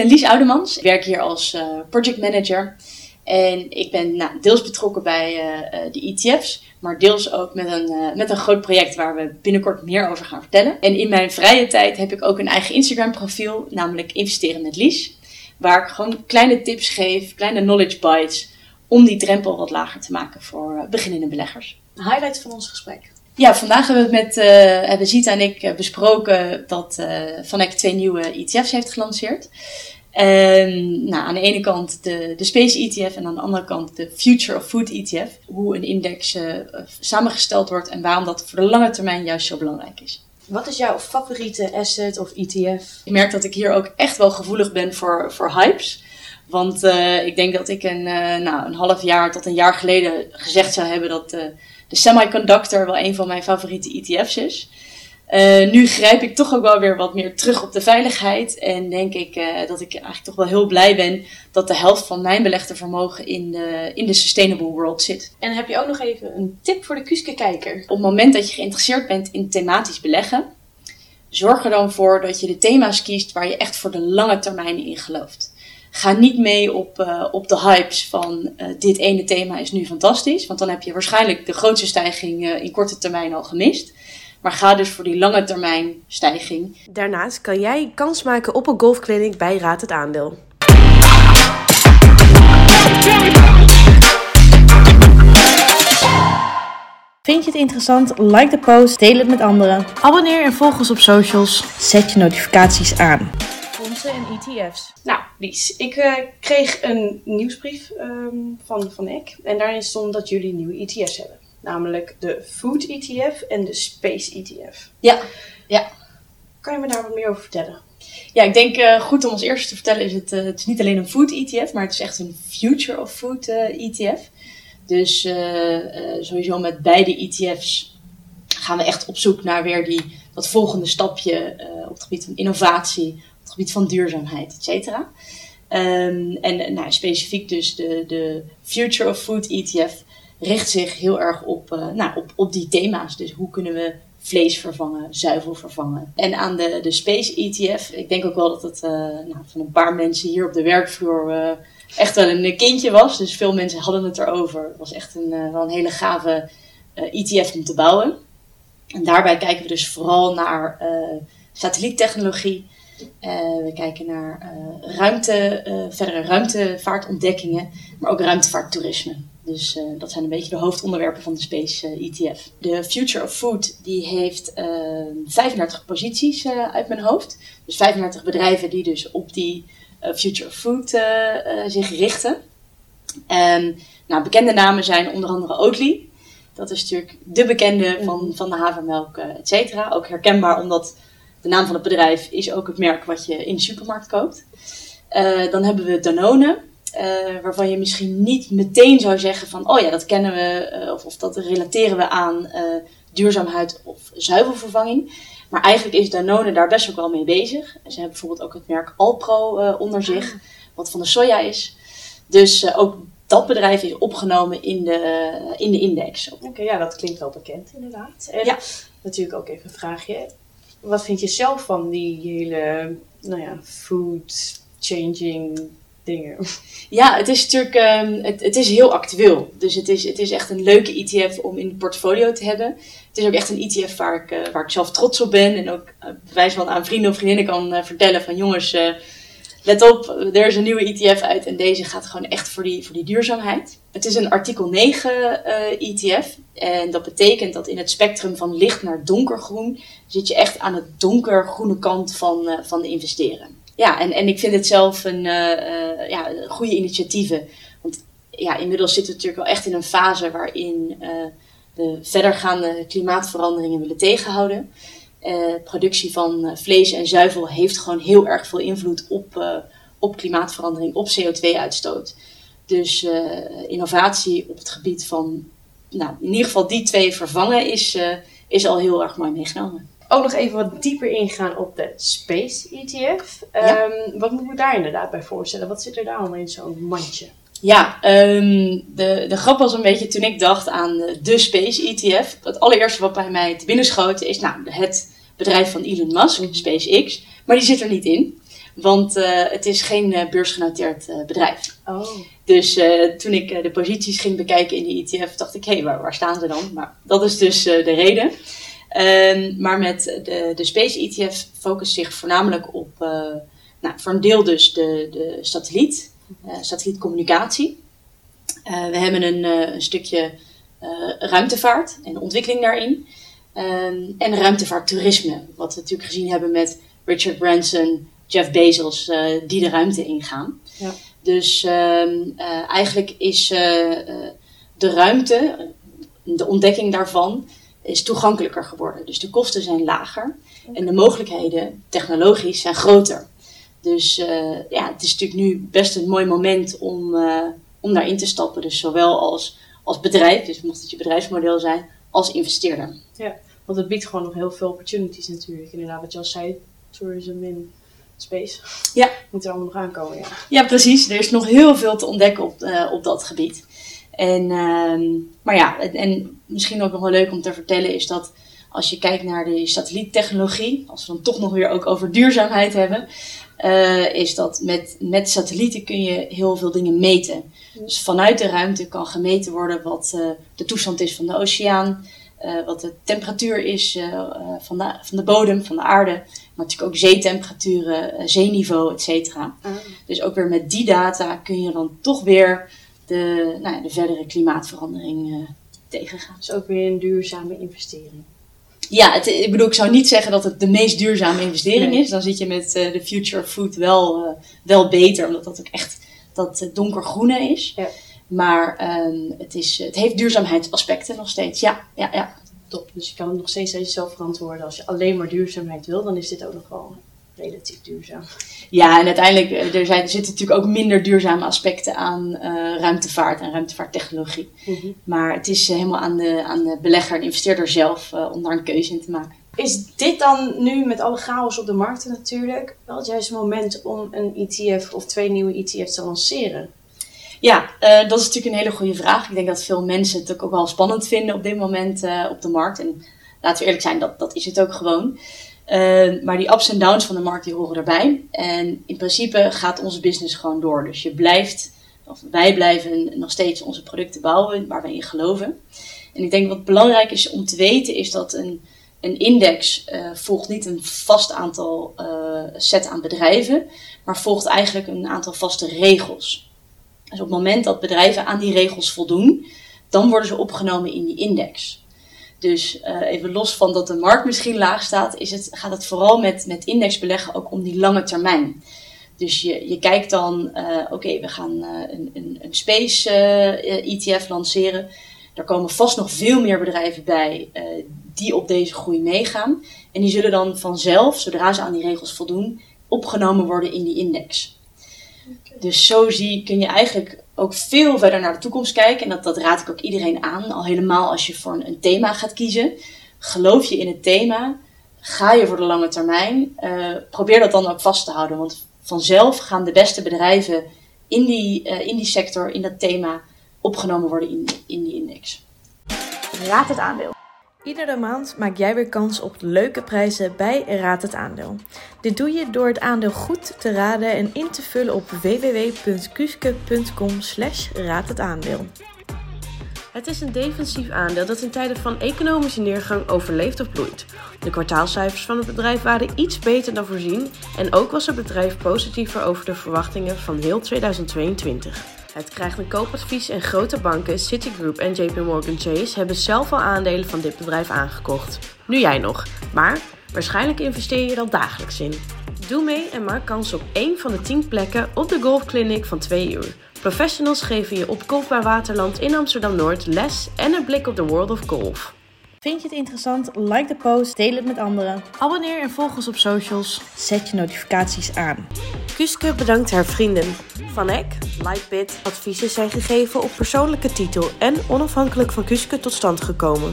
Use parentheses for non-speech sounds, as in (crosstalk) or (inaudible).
ben Lies Oudemans. Ik werk hier als uh, project manager. En ik ben nou, deels betrokken bij uh, de ETF's, maar deels ook met een, met een groot project waar we binnenkort meer over gaan vertellen. En in mijn vrije tijd heb ik ook een eigen Instagram profiel, namelijk Investeren met Lies. Waar ik gewoon kleine tips geef, kleine knowledge bites, om die drempel wat lager te maken voor beginnende beleggers. Highlight van ons gesprek. Ja, vandaag hebben we het met, uh, hebben Zita en ik besproken dat uh, Vanek twee nieuwe ETF's heeft gelanceerd. En nou, aan de ene kant de, de Space ETF en aan de andere kant de Future of Food ETF. Hoe een index uh, samengesteld wordt en waarom dat voor de lange termijn juist zo belangrijk is. Wat is jouw favoriete asset of ETF? Ik merk dat ik hier ook echt wel gevoelig ben voor, voor hypes. Want uh, ik denk dat ik een, uh, nou, een half jaar tot een jaar geleden gezegd zou hebben dat de semiconductor wel een van mijn favoriete ETF's is. Uh, nu grijp ik toch ook wel weer wat meer terug op de veiligheid. En denk ik uh, dat ik eigenlijk toch wel heel blij ben dat de helft van mijn belegde vermogen in de, in de sustainable world zit. En heb je ook nog even een tip voor de Kuske-kijker? Op het moment dat je geïnteresseerd bent in thematisch beleggen, zorg er dan voor dat je de thema's kiest waar je echt voor de lange termijn in gelooft. Ga niet mee op, uh, op de hypes van dit ene thema is nu fantastisch. Want dan heb je waarschijnlijk de grootste stijging in korte termijn al gemist. Maar ga dus voor die lange termijn stijging. Daarnaast kan jij kans maken op een golfclinic bij Raad het Aandeel. Vind je het interessant? Like de post, deel het met anderen. Abonneer en volg ons op socials. Zet je notificaties aan. Fondsen en ETF's. Nou, Lies, ik uh, kreeg een nieuwsbrief um, van, van EK. En daarin stond dat jullie nieuwe ETF's hebben. Namelijk de Food ETF en de Space ETF. Ja, ja. Kan je me daar wat meer over vertellen? Ja, ik denk uh, goed om als eerste te vertellen is het, uh, het is niet alleen een food ETF, maar het is echt een future of food uh, ETF. Dus sowieso met beide ETF's gaan we echt op zoek naar weer die, dat volgende stapje op het gebied van innovatie, het gebied van duurzaamheid, et cetera. Um, en nou, specifiek dus de, de Future of Food ETF richt zich heel erg op, uh, nou, op, op die thema's. Dus hoe kunnen we vlees vervangen, zuivel vervangen. En aan de, de Space ETF, ik denk ook wel dat het uh, nou, van een paar mensen hier op de werkvloer uh, echt wel een kindje was. Dus veel mensen hadden het erover. Het was echt een, wel een hele gave ETF om te bouwen. En daarbij kijken we dus vooral naar satelliettechnologie. We kijken naar ruimte, verdere ruimtevaartontdekkingen, maar ook ruimtevaarttoerisme. Dus uh, dat zijn een beetje de hoofdonderwerpen van de Space uh, ETF. De Future of Food die heeft uh, 35 posities eh, uit mijn hoofd. Dus 35 bedrijven die dus op die Future of Food zich richten. En nou, bekende namen zijn onder andere Oatly. Dat is natuurlijk de bekende van, van de havermelk, et cetera. Ook herkenbaar omdat de naam van het bedrijf is ook het merk wat je in de supermarkt koopt. dan hebben we Danone. Uh, waarvan je misschien niet meteen zou zeggen van, oh ja, dat kennen we, uh, of, of, dat relateren we aan duurzaamheid of zuivelvervanging. Maar eigenlijk is Danone daar best ook wel mee bezig. Ze hebben bijvoorbeeld ook het merk Alpro onder zich, wat van de soja is. Dus ook dat bedrijf is opgenomen in de, in de index. Oké, okay, ja, dat klinkt wel bekend inderdaad. En ja. natuurlijk ook even een vraagje. Wat vind je zelf van die hele, nou ja, food changing dingen. Ja, het is natuurlijk um, het, het is heel actueel. Dus het is, het is echt een leuke ETF om in het portfolio te hebben. Het is ook echt een ETF waar ik, uh, waar ik zelf trots op ben. En ook uh, bewijs van aan vrienden of vriendinnen kan uh, vertellen van jongens, let op, er is een nieuwe ETF uit. En deze gaat gewoon echt voor die, voor die duurzaamheid. Het is een artikel 9 ETF. En dat betekent dat in het spectrum van licht naar donkergroen zit je echt aan het donkergroene kant van, van de investeren ja, en, en ik vind het zelf een uh, ja, goede initiatieven. Want ja, inmiddels zitten we natuurlijk wel echt in een fase waarin we verdergaande klimaatveranderingen willen tegenhouden. Productie van vlees en zuivel heeft gewoon heel erg veel invloed op, op klimaatverandering, op CO2-uitstoot. Dus innovatie op het gebied van, nou, in ieder geval die twee vervangen is, is al heel erg mooi meegenomen ook nog even wat dieper ingaan op de Space ETF. Ja. Um, wat moet ik daar inderdaad bij voorstellen? Wat zit er daar allemaal in zo'n mandje? Ja, um, de, de grap was een beetje toen ik dacht aan de Space ETF. Het allereerste wat bij mij te binnen schoten is nou, het bedrijf van Elon Musk, SpaceX. Maar die zit er niet in. Want het is geen beursgenoteerd bedrijf. Oh. Dus toen ik de posities ging bekijken in de ETF, dacht ik, hé, hey, waar, waar, staan ze dan? Maar dat is dus de reden. Ehm, maar met de, de Space ETF focust zich voornamelijk op, nou, voor een deel dus de, de satelliet, satellietcommunicatie. we hebben een, een stukje ruimtevaart en ontwikkeling daarin. Um, en ruimtevaarttoerisme, wat we natuurlijk gezien hebben met Richard Branson, Jeff Bezos, uh, die de ruimte ingaan. Ja. Dus um, uh, eigenlijk is uh, de ruimte, de ontdekking daarvan, is toegankelijker geworden. Dus de kosten zijn lager en de mogelijkheden technologisch zijn groter. Dus ja, het is natuurlijk nu best een mooi moment om, om daarin te stappen. Dus zowel als, als bedrijf, dus mocht het je bedrijfsmodel zijn, als investeerder. Ja, want het biedt gewoon nog heel veel opportunities natuurlijk. Inderdaad, wat je al zei, tourism in space. Ja. (laughs) Moet er allemaal nog aankomen, ja. Ja, precies. Er is nog heel veel te ontdekken op, uh, op dat gebied. En, uh, maar ja, en misschien ook nog wel leuk om te vertellen is dat als je kijkt naar de satelliettechnologie, als we dan toch nog weer ook over duurzaamheid hebben, uh, is dat met, met satellieten kun je heel veel dingen meten. Dus vanuit de ruimte kan gemeten worden wat uh, de toestand is van de oceaan, uh, wat de temperatuur is van, de, van de bodem, van de aarde, maar natuurlijk ook zeetemperaturen, zeeniveau, et cetera. Ah. Dus ook weer met die data kun je dan toch weer de, nou ja, de verdere klimaatverandering tegengaan. Dus ook weer een duurzame investering. Ja, het, ik bedoel, ik zou niet zeggen dat het de meest duurzame investering is. Dan zit je met uh, de Future Food wel, uh, wel beter, omdat dat ook echt dat uh, donkergroene is. Ja. Maar um, het, is, het heeft duurzaamheidsaspecten nog steeds. Ja, ja, ja. Top. Dus je kan het nog steeds zelf verantwoorden. Als je alleen maar duurzaamheid wil, dan is dit ook nog wel relatief duurzaam. Ja, en uiteindelijk eh, er, zijn, er zitten natuurlijk ook minder duurzame aspecten aan uh, ruimtevaart en ruimtevaarttechnologie. Mm -hmm. Maar het is uh, helemaal aan de, aan de belegger en investeerder zelf uh, om daar een keuze in te maken. Is dit dan nu met alle chaos op de markten natuurlijk wel het juiste moment om een ETF of twee nieuwe ETF's te lanceren? Ja, dat is natuurlijk een hele goede vraag. Ik denk dat veel mensen het ook wel spannend vinden op dit moment op de markt. En laten we eerlijk zijn, dat, dat is het ook gewoon. Uh, maar die ups en downs van de markt die horen erbij. En in principe gaat onze business gewoon door. Dus je blijft, of wij blijven nog steeds onze producten bouwen waar wij in geloven. En ik denk wat belangrijk is om te weten is dat een, een index uh, volgt niet een vast aantal uh, set aan bedrijven, maar volgt eigenlijk een aantal vaste regels. Dus op het moment dat bedrijven aan die regels voldoen, dan worden ze opgenomen in die index. Dus uh, even los van dat de markt misschien laag staat, is het, gaat het vooral met, met indexbeleggen ook om die lange termijn. Dus je, je kijkt dan, uh, oké, okay, we gaan uh, een, een, een space ETF lanceren. Er komen vast nog veel meer bedrijven bij die op deze groei meegaan. En die zullen dan vanzelf, zodra ze aan die regels voldoen, opgenomen worden in die index. Okay. Dus zo zie, kun je eigenlijk ook veel verder naar de toekomst kijken. En dat, dat raad ik ook iedereen aan. Al helemaal als je voor een, een thema gaat kiezen. Geloof je in het thema. Ga je voor de lange termijn. Uh, probeer dat dan ook vast te houden. Want vanzelf gaan de beste bedrijven in die, uh, in die sector, in dat thema, opgenomen worden in, in die index. Raad het aandeel. Iedere maand maak jij weer kans op leuke prijzen bij Raad het Aandeel. Dit doe je door het aandeel goed te raden en in te vullen op www.kuske.com slash raad het aandeel. Het is een defensief aandeel dat in tijden van economische neergang overleeft of bloeit. De kwartaalcijfers van het bedrijf waren iets beter dan voorzien en ook was het bedrijf positiever over de verwachtingen van heel 2022. Het krijgt een koopadvies en grote banken, Citigroup en JP Morgan Chase hebben zelf al aandelen van dit bedrijf aangekocht. Nu jij nog, maar waarschijnlijk investeer je er dagelijks in. Doe mee en maak kans op één van de 10 plekken op de golfclinic van 2 uur. Professionals geven je op Golfbaar Waterland in Amsterdam-Noord les en een blik op de world of golf. Vind je het interessant? Like de post, deel het met anderen. Abonneer en volg ons op socials. Zet je notificaties aan. Kuske bedankt haar vrienden. Van Eck, Lightbit, adviezen zijn gegeven op persoonlijke titel en onafhankelijk van Kuske tot stand gekomen.